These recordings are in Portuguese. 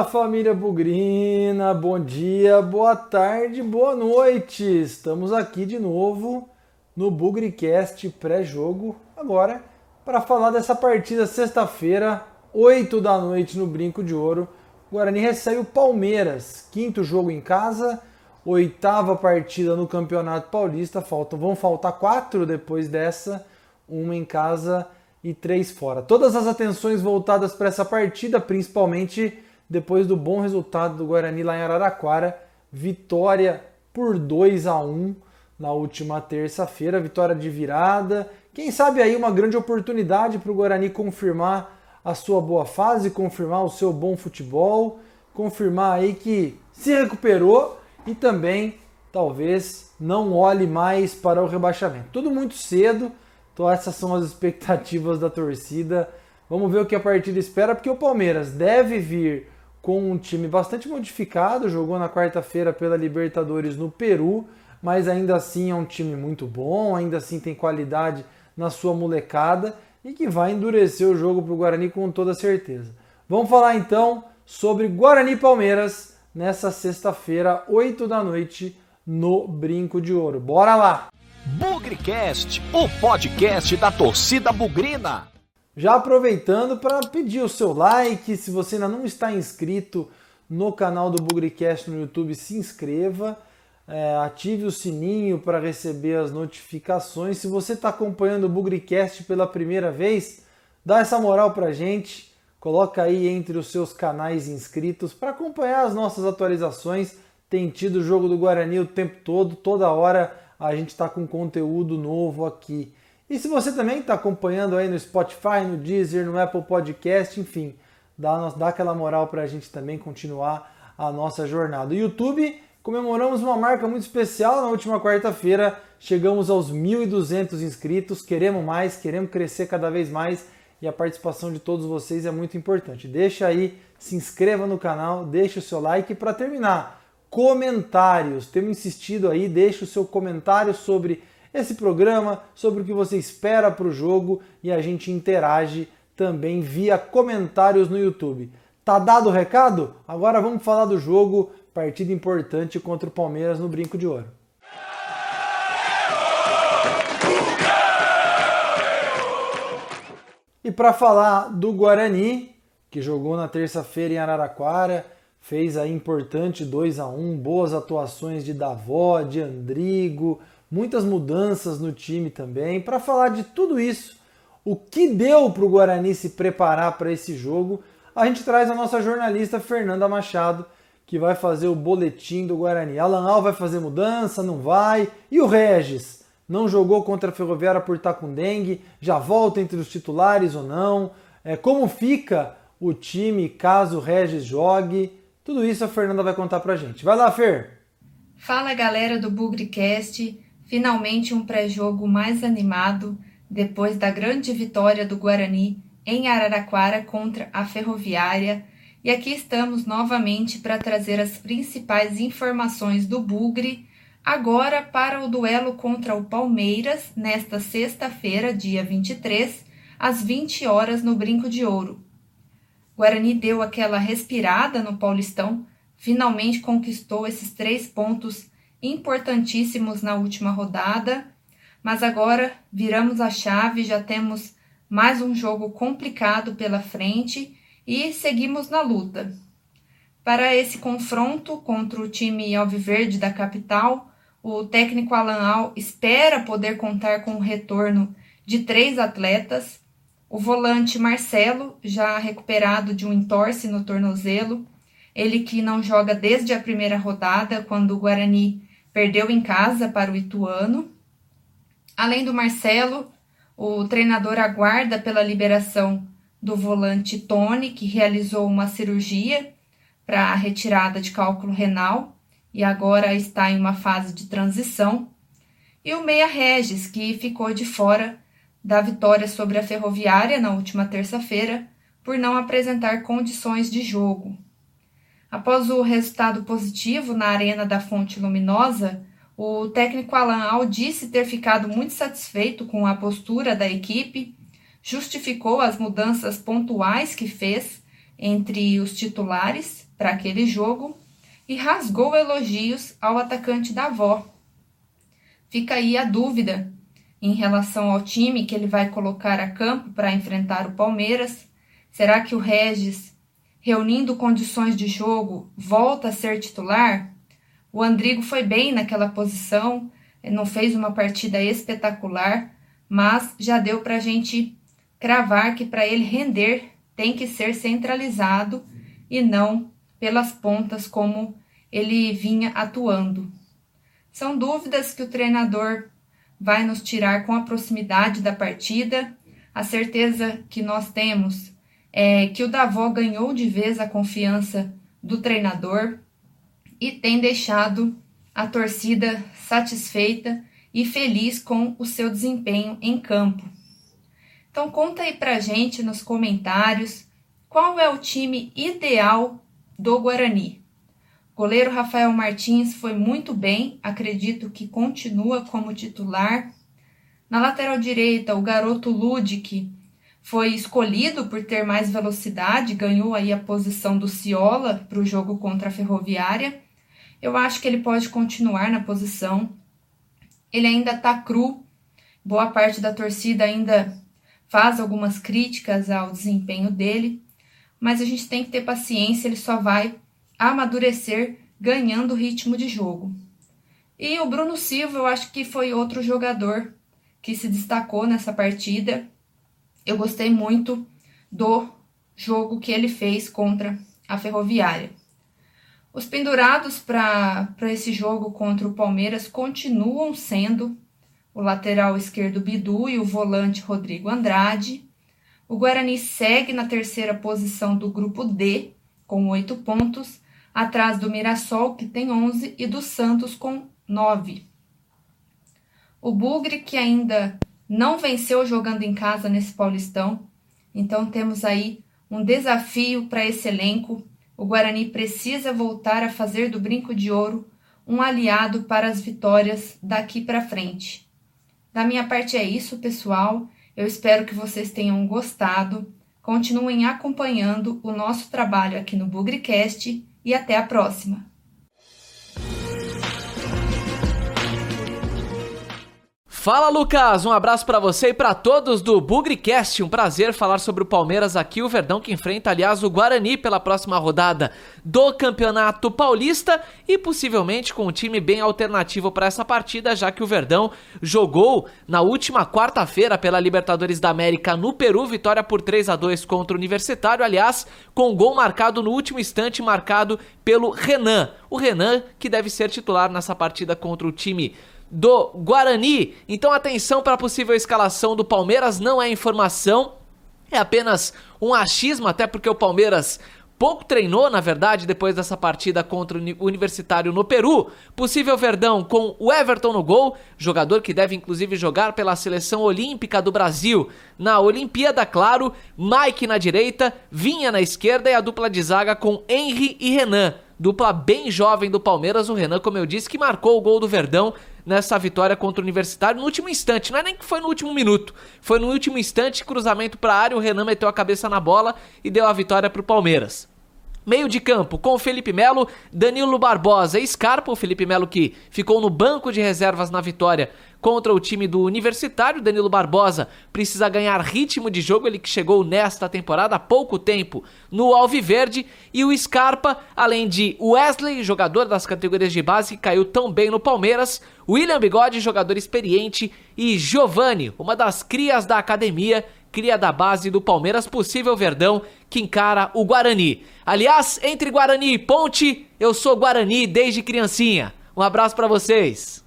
Fala família Bugrina, bom dia, boa tarde, boa noite. Estamos aqui de novo no Bugricast pré-jogo, agora para falar dessa partida sexta-feira, 8 da noite no Brinco de Ouro. O Guarani recebe o Palmeiras, quinto jogo em casa, oitava partida no Campeonato Paulista. Faltam, vão faltar quatro depois dessa, uma em casa e três fora. Todas as atenções voltadas para essa partida, principalmente depois do bom resultado do Guarani lá em Araraquara, vitória por 2 a 1 na última terça-feira, vitória de virada. Quem sabe aí uma grande oportunidade para o Guarani confirmar a sua boa fase, confirmar o seu bom futebol, confirmar aí que se recuperou e também talvez não olhe mais para o rebaixamento. Tudo muito cedo, então essas são as expectativas da torcida. Vamos ver o que a partida espera, porque o Palmeiras deve vir com um time bastante modificado, jogou na quarta-feira pela Libertadores no Peru, mas ainda assim é um time muito bom, ainda assim tem qualidade na sua molecada e que vai endurecer o jogo para o Guarani com toda certeza. Vamos falar então sobre Guarani Palmeiras nessa sexta-feira, 8 da noite, no Brinco de Ouro. Bora lá! Bugrecast, o podcast da torcida bugrina. Já aproveitando para pedir o seu like, se você ainda não está inscrito no canal do Bugrecast no YouTube, se inscreva, é, ative o sininho para receber as notificações. Se você está acompanhando o Bugrecast pela primeira vez, dá essa moral para gente, coloca aí entre os seus canais inscritos para acompanhar as nossas atualizações. Tem tido o jogo do Guarani o tempo todo, toda hora a gente está com conteúdo novo aqui. E se você também está acompanhando aí no Spotify, no Deezer, no Apple Podcast, enfim, dá, dá aquela moral para a gente também continuar a nossa jornada. YouTube, comemoramos uma marca muito especial na última quarta-feira, chegamos aos 1.200 inscritos, queremos mais, queremos crescer cada vez mais e a participação de todos vocês é muito importante. Deixa aí, se inscreva no canal, deixa o seu like para terminar comentários. Temos insistido aí, deixe o seu comentário sobre esse programa, sobre o que você espera para o jogo e a gente interage também via comentários no YouTube. Tá dado o recado? Agora vamos falar do jogo, partida importante contra o Palmeiras no Brinco de Ouro. E para falar do Guarani, que jogou na terça-feira em Araraquara, fez a importante 2 a 1 boas atuações de Davó, de Andrigo, muitas mudanças no time também. Para falar de tudo isso, o que deu para o Guarani se preparar para esse jogo, a gente traz a nossa jornalista Fernanda Machado, que vai fazer o boletim do Guarani. Alan Al vai fazer mudança, não vai? E o Regis? Não jogou contra a Ferroviária por estar com dengue? Já volta entre os titulares ou não? É, como fica o time caso o Regis jogue? Tudo isso a Fernanda vai contar pra gente. Vai lá, Fer! Fala galera do Bugrecast, finalmente um pré-jogo mais animado depois da grande vitória do Guarani em Araraquara contra a Ferroviária. E aqui estamos novamente para trazer as principais informações do Bugre, agora para o duelo contra o Palmeiras, nesta sexta-feira, dia 23, às 20 horas no Brinco de Ouro. Guarani deu aquela respirada no Paulistão, finalmente conquistou esses três pontos importantíssimos na última rodada, mas agora viramos a chave, já temos mais um jogo complicado pela frente e seguimos na luta. Para esse confronto contra o time Alviverde da capital, o técnico Alan Al espera poder contar com o retorno de três atletas, o volante Marcelo, já recuperado de um entorse no tornozelo, ele que não joga desde a primeira rodada, quando o Guarani perdeu em casa para o Ituano. Além do Marcelo, o treinador aguarda pela liberação do volante Tony, que realizou uma cirurgia para a retirada de cálculo renal e agora está em uma fase de transição. E o Meia Regis, que ficou de fora da vitória sobre a Ferroviária na última terça-feira por não apresentar condições de jogo. Após o resultado positivo na Arena da Fonte Luminosa, o técnico Alan Al disse ter ficado muito satisfeito com a postura da equipe, justificou as mudanças pontuais que fez entre os titulares, para aquele jogo e rasgou elogios ao atacante da avó. Fica aí a dúvida em relação ao time que ele vai colocar a campo para enfrentar o Palmeiras. Será que o Regis, reunindo condições de jogo, volta a ser titular? O Andrigo foi bem naquela posição, não fez uma partida espetacular, mas já deu para a gente cravar que para ele render tem que ser centralizado e não pelas pontas como ele vinha atuando. São dúvidas que o treinador vai nos tirar com a proximidade da partida. A certeza que nós temos é que o Davó ganhou de vez a confiança do treinador e tem deixado a torcida satisfeita e feliz com o seu desempenho em campo. Então conta aí pra gente nos comentários qual é o time ideal do Guarani. Goleiro Rafael Martins foi muito bem, acredito que continua como titular. Na lateral direita, o garoto Ludic foi escolhido por ter mais velocidade, ganhou aí a posição do Ciola para o jogo contra a Ferroviária. Eu acho que ele pode continuar na posição. Ele ainda está cru, boa parte da torcida ainda faz algumas críticas ao desempenho dele, mas a gente tem que ter paciência, ele só vai amadurecer ganhando ritmo de jogo. E o Bruno Silva, eu acho que foi outro jogador que se destacou nessa partida. Eu gostei muito do jogo que ele fez contra a Ferroviária. Os pendurados para esse jogo contra o Palmeiras continuam sendo o lateral esquerdo Bidu e o volante Rodrigo Andrade. O Guarani segue na terceira posição do grupo D, com oito pontos, atrás do Mirassol, que tem 11, e do Santos, com 9. O Bugre, que ainda não venceu jogando em casa nesse Paulistão, então temos aí um desafio para esse elenco. O Guarani precisa voltar a fazer do Brinco de Ouro um aliado para as vitórias daqui para frente. Da minha parte é isso, pessoal. Eu espero que vocês tenham gostado. Continuem acompanhando o nosso trabalho aqui no Bugrecast e até a próxima! Fala Lucas, um abraço para você e para todos do Bugricast. Um prazer falar sobre o Palmeiras aqui, o Verdão que enfrenta, aliás, o Guarani pela próxima rodada do Campeonato Paulista e possivelmente com um time bem alternativo para essa partida, já que o Verdão jogou na última quarta-feira pela Libertadores da América no Peru, vitória por 3 a 2 contra o Universitário, aliás, com gol marcado no último instante, marcado pelo Renan. O Renan que deve ser titular nessa partida contra o time do Guarani. Então atenção para a possível escalação do Palmeiras, não é informação, é apenas um achismo, até porque o Palmeiras pouco treinou, na verdade, depois dessa partida contra o Universitário no Peru. Possível Verdão com o Everton no gol, jogador que deve inclusive jogar pela seleção olímpica do Brasil na Olimpíada, claro. Mike na direita, Vinha na esquerda e a dupla de zaga com Henry e Renan. Dupla bem jovem do Palmeiras, o Renan, como eu disse, que marcou o gol do Verdão nessa vitória contra o Universitário no último instante. Não é nem que foi no último minuto, foi no último instante, cruzamento para a área, o Renan meteu a cabeça na bola e deu a vitória para o Palmeiras. Meio de campo com Felipe Melo, Danilo Barbosa e Scarpa. O Felipe Melo que ficou no banco de reservas na vitória contra o time do Universitário. Danilo Barbosa precisa ganhar ritmo de jogo, ele que chegou nesta temporada há pouco tempo no Alviverde. E o Scarpa, além de Wesley, jogador das categorias de base que caiu tão bem no Palmeiras, William Bigode, jogador experiente, e Giovani, uma das crias da academia, cria da base do Palmeiras, possível Verdão que encara o Guarani. Aliás, entre Guarani e Ponte, eu sou Guarani desde criancinha. Um abraço para vocês.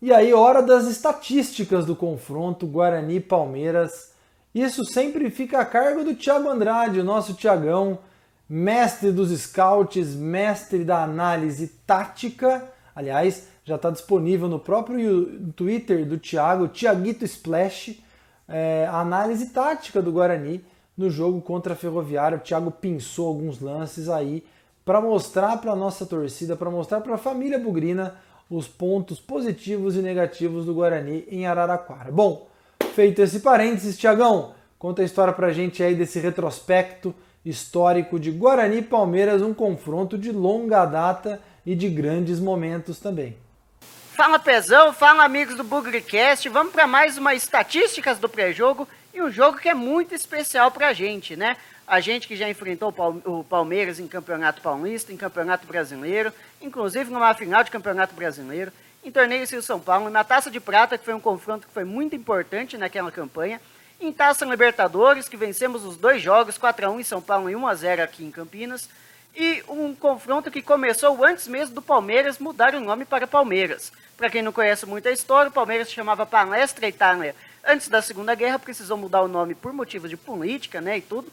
E aí, hora das estatísticas do confronto Guarani-Palmeiras. Isso sempre fica a cargo do Thiago Andrade, o nosso Tiagão, mestre dos scouts, mestre da análise tática. Aliás, já está disponível no próprio Twitter do Thiago, Thiaguito Splash, é, a análise tática do Guarani no jogo contra a Ferroviária. O Thiago pensou alguns lances aí para mostrar para a nossa torcida, para mostrar para a família bugrina os pontos positivos e negativos do Guarani em Araraquara. Bom, feito esse parênteses, Tiagão, Conta a história pra gente aí desse retrospecto histórico de Guarani e Palmeiras, um confronto de longa data e de grandes momentos também. Fala Pezão, fala amigos do Bugrecast, vamos para mais uma estatísticas do pré-jogo e um jogo que é muito especial para a gente, né? A gente que já enfrentou o Palmeiras em Campeonato Paulista, em Campeonato Brasileiro, inclusive numa final de Campeonato Brasileiro, em torneio Rio São Paulo, na Taça de Prata, que foi um confronto que foi muito importante naquela campanha, em Taça Libertadores, que vencemos os dois jogos, 4 a 1 em São Paulo e 1 a 0 aqui em Campinas, e um confronto que começou antes mesmo do Palmeiras mudar o nome para Palmeiras. Para quem não conhece muito a história, o Palmeiras se chamava Palestra Itália antes da Segunda Guerra, precisou mudar o nome por motivos de política né, e tudo.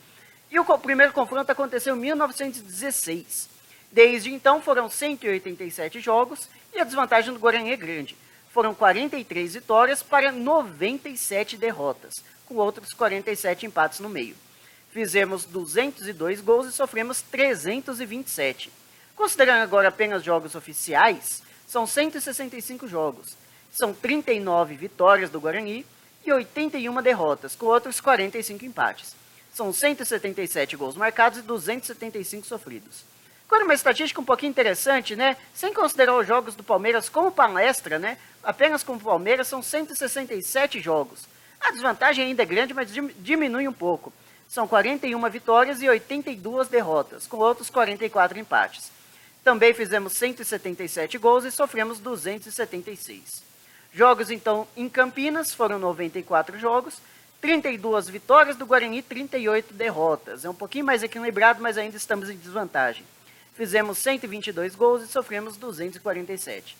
E o primeiro confronto aconteceu em 1916. Desde então foram 187 jogos e a desvantagem do Guarani é grande. Foram 43 vitórias para 97 derrotas, com outros 47 empates no meio. Fizemos 202 gols e sofremos 327. Considerando agora apenas jogos oficiais, são 165 jogos. São 39 vitórias do Guarani e 81 derrotas, com outros 45 empates. São 177 gols marcados e 275 sofridos. Agora uma estatística um pouquinho interessante, né? Sem considerar os jogos do Palmeiras como palestra, né? Apenas com o Palmeiras são 167 jogos. A desvantagem ainda é grande, mas diminui um pouco. São 41 vitórias e 82 derrotas, com outros 44 empates. Também fizemos 177 gols e sofremos 276. Jogos, então, em Campinas foram 94 jogos, 32 vitórias do Guarani, 38 derrotas. É um pouquinho mais equilibrado, mas ainda estamos em desvantagem. Fizemos 122 gols e sofremos 247.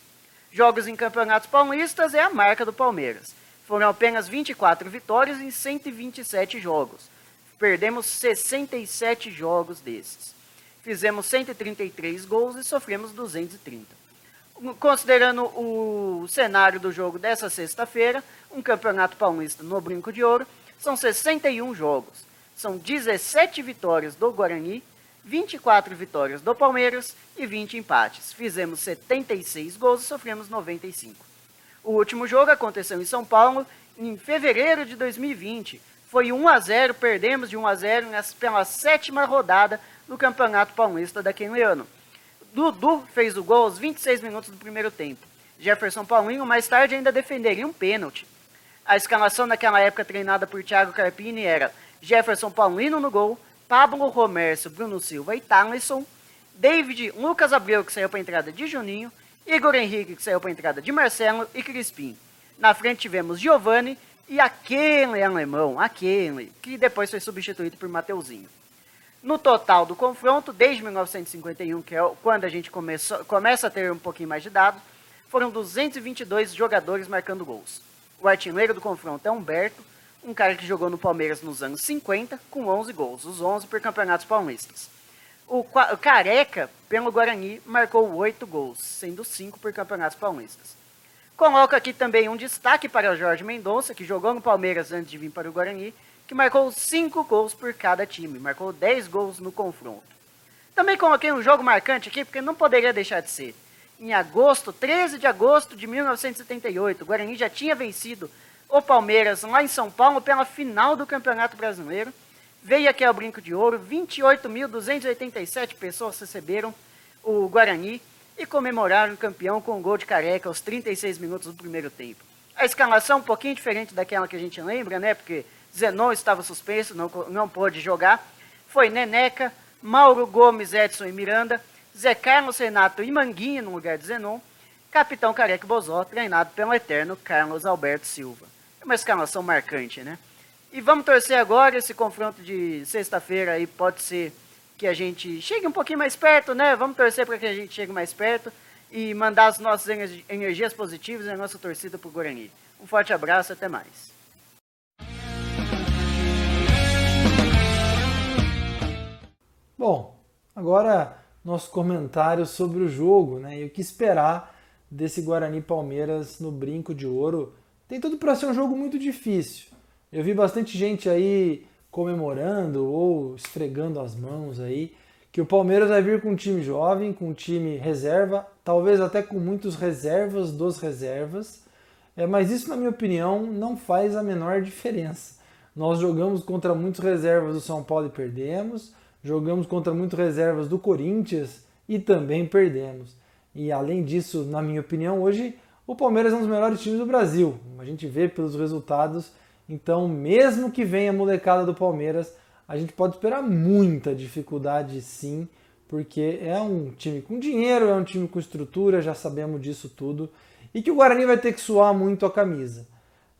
Jogos em campeonatos paulistas é a marca do Palmeiras. Foram apenas 24 vitórias em 127 jogos Perdemos 67 jogos desses. Fizemos 133 gols e sofremos 230. Considerando o cenário do jogo dessa sexta-feira, um campeonato paulista no Brinco de Ouro, são 61 jogos. São 17 vitórias do Guarani, 24 vitórias do Palmeiras e 20 empates. Fizemos 76 gols e sofremos 95. O último jogo aconteceu em São Paulo em fevereiro de 2020, foi 1 a 0 perdemos de 1 a 0 pela sétima rodada do Campeonato Paulista daquele ano. Dudu fez o gol aos 26 minutos do primeiro tempo. Jefferson Paulinho mais tarde ainda defenderia um pênalti. A escalação naquela época treinada por Thiago Carpini era Jefferson Paulino no gol, Pablo Romércio, Bruno Silva e Thaleson, David Lucas Abreu, que saiu para a entrada de Juninho, Igor Henrique, que saiu para a entrada de Marcelo e Crispim. Na frente tivemos Giovani, e aquele alemão, aquele, que depois foi substituído por Mateuzinho. No total do confronto, desde 1951, que é quando a gente começou, começa a ter um pouquinho mais de dados, foram 222 jogadores marcando gols. O artilheiro do confronto é Humberto, um cara que jogou no Palmeiras nos anos 50, com 11 gols, os 11 por campeonatos paulistas. O Careca, pelo Guarani, marcou 8 gols, sendo 5 por campeonatos paulistas. Coloco aqui também um destaque para o Jorge Mendonça, que jogou no Palmeiras antes de vir para o Guarani, que marcou 5 gols por cada time, marcou 10 gols no confronto. Também coloquei um jogo marcante aqui, porque não poderia deixar de ser. Em agosto, 13 de agosto de 1978, o Guarani já tinha vencido o Palmeiras lá em São Paulo pela final do Campeonato Brasileiro. Veio aqui ao Brinco de Ouro, 28.287 pessoas receberam o Guarani e comemoraram o campeão com um gol de careca aos 36 minutos do primeiro tempo. A escalação um pouquinho diferente daquela que a gente lembra, né? Porque Zenon estava suspenso, não, não pôde jogar. Foi Neneca, Mauro Gomes, Edson e Miranda, Zé Carlos Renato e Manguinha no lugar de Zenon, Capitão Careca Bozó, treinado pelo eterno Carlos Alberto Silva. É uma escalação marcante, né? E vamos torcer agora, esse confronto de sexta-feira aí pode ser que a gente chegue um pouquinho mais perto, né? Vamos torcer para que a gente chegue mais perto e mandar as nossas energias positivas e a nossa torcida para o Guarani. Um forte abraço, até mais. Bom, agora nosso comentário sobre o jogo, né? E o que esperar desse Guarani Palmeiras no Brinco de Ouro. Tem tudo para ser um jogo muito difícil. Eu vi bastante gente aí comemorando ou esfregando as mãos aí, que o Palmeiras vai vir com um time jovem, com um time reserva, talvez até com muitos reservas dos reservas, é, mas isso, na minha opinião, não faz a menor diferença. Nós jogamos contra muitos reservas do São Paulo e perdemos, jogamos contra muitos reservas do Corinthians e também perdemos. E além disso, na minha opinião, hoje o Palmeiras é um dos melhores times do Brasil. A gente vê pelos resultados. Então, mesmo que venha a molecada do Palmeiras, a gente pode esperar muita dificuldade sim, porque é um time com dinheiro, é um time com estrutura, já sabemos disso tudo. E que o Guarani vai ter que suar muito a camisa,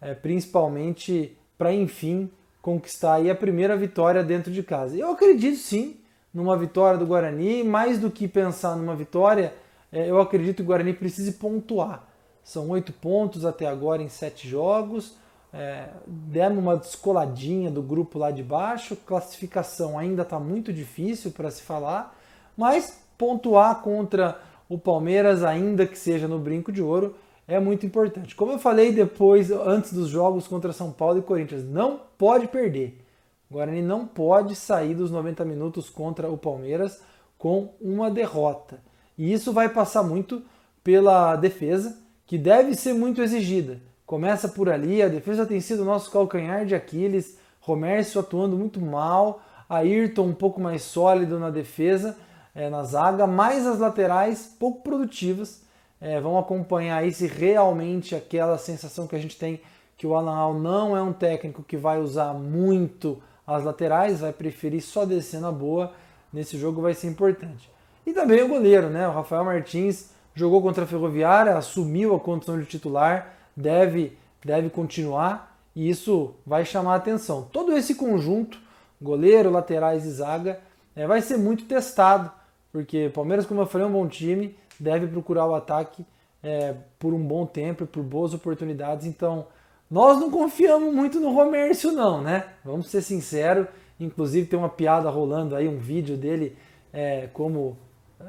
é, principalmente para, enfim, conquistar aí a primeira vitória dentro de casa. Eu acredito sim numa vitória do Guarani, mais do que pensar numa vitória, é, eu acredito que o Guarani precise pontuar. São oito pontos até agora em sete jogos. É, demos uma descoladinha do grupo lá de baixo. Classificação ainda está muito difícil para se falar, mas pontuar contra o Palmeiras, ainda que seja no brinco de ouro, é muito importante. Como eu falei depois, antes dos jogos contra São Paulo e Corinthians, não pode perder. O Guarani não pode sair dos 90 minutos contra o Palmeiras com uma derrota. E isso vai passar muito pela defesa, que deve ser muito exigida. Começa por ali, a defesa tem sido o nosso calcanhar de Aquiles, Romércio atuando muito mal, Ayrton um pouco mais sólido na defesa, é, na zaga, mais as laterais pouco produtivas. É, vamos acompanhar aí se realmente aquela sensação que a gente tem que o Alan Al não é um técnico que vai usar muito as laterais, vai preferir só descer na boa. Nesse jogo vai ser importante. E também o goleiro, né? O Rafael Martins jogou contra a Ferroviária, assumiu a condição de titular, deve, deve continuar e isso vai chamar atenção. Todo esse conjunto, goleiro, laterais e zaga, é, vai ser muito testado, porque Palmeiras, como eu falei, é um bom time, deve procurar o ataque é, por um bom tempo por boas oportunidades. Então, nós não confiamos muito no Romércio, não, né? Vamos ser sinceros. Inclusive, tem uma piada rolando aí, um vídeo dele é, como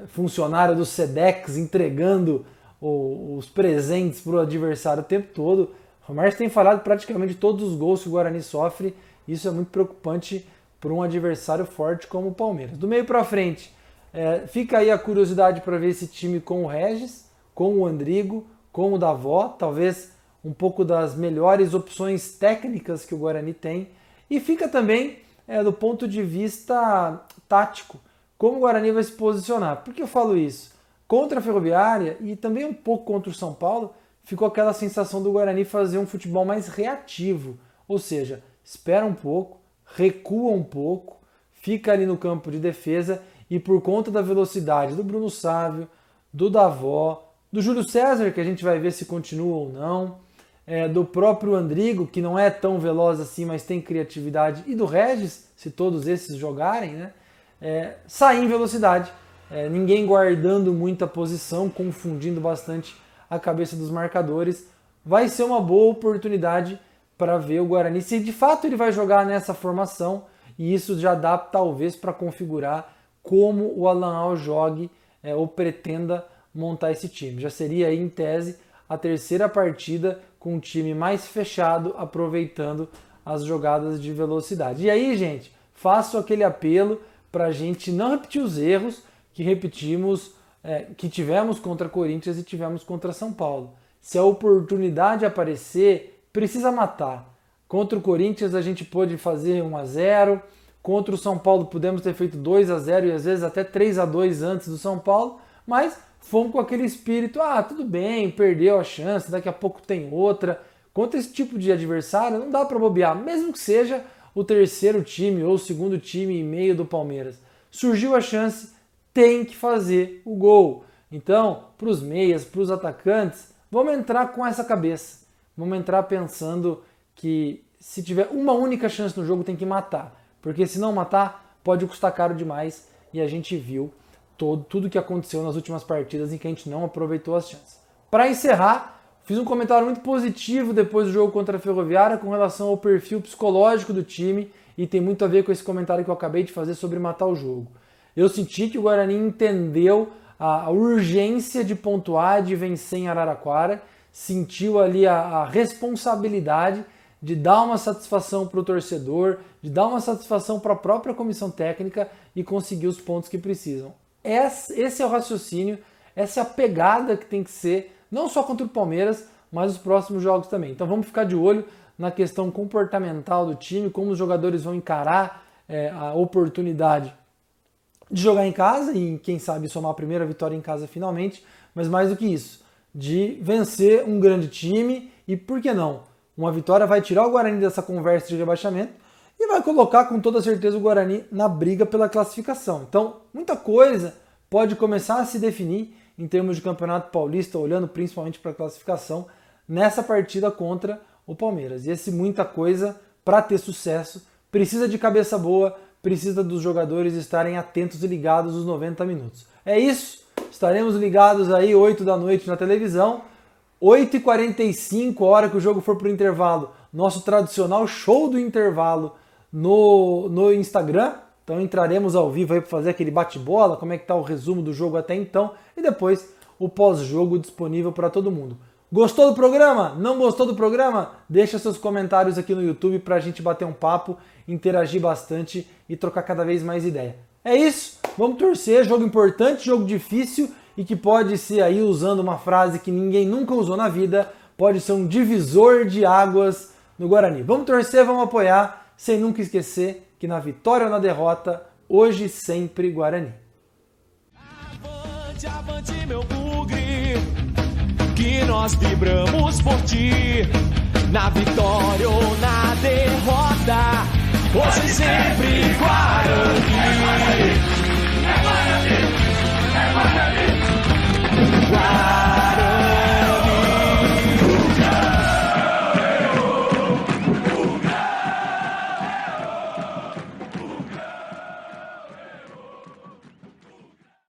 funcionário do SEDEX entregando os presentes para o adversário o tempo todo. O Romércio tem falado praticamente todos os gols que o Guarani sofre. Isso é muito preocupante para um adversário forte como o Palmeiras. Do meio para frente, é, fica aí a curiosidade para ver esse time com o Regis, com o Andrigo, com o Davó, talvez um pouco das melhores opções técnicas que o Guarani tem. E fica também é, do ponto de vista tático como o Guarani vai se posicionar. Por que eu falo isso? Contra a Ferroviária e também um pouco contra o São Paulo, ficou aquela sensação do Guarani fazer um futebol mais reativo. Ou seja, espera um pouco, recua um pouco, fica ali no campo de defesa e por conta da velocidade do Bruno Sávio, do Davó, do Júlio César, que a gente vai ver se continua ou não, é, do próprio Andrigo, que não é tão veloz assim, mas tem criatividade, e do Regis, se todos esses jogarem, né? é, sair em velocidade. É, ninguém guardando muita posição, confundindo bastante a cabeça dos marcadores. Vai ser uma boa oportunidade para ver o Guarani se de fato ele vai jogar nessa formação e isso já dá talvez para configurar como o Alan Al jogue é, ou pretenda montar esse time. Já seria em tese a terceira partida com um time mais fechado, aproveitando as jogadas de velocidade. E aí, gente, faço aquele apelo para a gente não repetir os erros que repetimos, é, que tivemos contra Corinthians e tivemos contra São Paulo. Se a oportunidade aparecer, precisa matar. Contra o Corinthians a gente pôde fazer 1 a 0, contra o São Paulo pudemos ter feito 2 a 0 e às vezes até 3 a 2 antes do São Paulo, mas fomos com aquele espírito, ah, tudo bem, perdeu a chance, daqui a pouco tem outra. Contra esse tipo de adversário não dá para bobear, mesmo que seja o terceiro time ou o segundo time e meio do Palmeiras. Surgiu a chance, tem que fazer o gol. Então, para os meias, para os atacantes, vamos entrar com essa cabeça. Vamos entrar pensando que se tiver uma única chance no jogo tem que matar, porque se não matar pode custar caro demais e a gente viu todo tudo que aconteceu nas últimas partidas em que a gente não aproveitou as chances. Para encerrar, Fiz um comentário muito positivo depois do jogo contra a Ferroviária com relação ao perfil psicológico do time e tem muito a ver com esse comentário que eu acabei de fazer sobre matar o jogo. Eu senti que o Guarani entendeu a, urgência de pontuar, de vencer em Araraquara, sentiu ali a, a responsabilidade de dar uma satisfação para o torcedor, de dar uma satisfação para a própria comissão técnica e conseguir os pontos que precisam. Esse é o raciocínio, essa é a pegada que tem que ser não só contra o Palmeiras, mas os próximos jogos também. Então vamos ficar de olho na questão comportamental do time, como os jogadores vão encarar é, a oportunidade de jogar em casa e, quem sabe, somar a primeira vitória em casa finalmente, mas mais do que isso, de vencer um grande time e, por que não, uma vitória vai tirar o Guarani dessa conversa de rebaixamento e vai colocar com toda certeza o Guarani na briga pela classificação. Então, muita coisa pode começar a se definir em termos de Campeonato Paulista, olhando principalmente para a classificação, nessa partida contra o Palmeiras. E esse muita coisa, para ter sucesso, precisa de cabeça boa, precisa dos jogadores estarem atentos e ligados os 90 minutos. É isso, estaremos ligados aí 8 da noite na televisão, 8h45, hora que o jogo for para o intervalo, nosso tradicional show do intervalo no, no Instagram. Então entraremos ao vivo aí para fazer aquele bate-bola, como é que está o resumo do jogo até então e depois o pós-jogo disponível para todo mundo. Gostou do programa? Não gostou do programa? Deixa seus comentários aqui no YouTube para a gente bater um papo, interagir bastante e trocar cada vez mais ideia. É isso, vamos torcer, jogo importante, jogo difícil e que pode ser aí usando uma frase que ninguém nunca usou na vida, pode ser um divisor de águas no Guarani. Vamos torcer, vamos apoiar sem nunca esquecer que na vitória ou na derrota, hoje sempre Guarani. Avante, avante, meu que nós vibramos por ti, na vitória ou na derrota, hoje e sempre Guarani. É Guarani, é Guarani, é Guarani.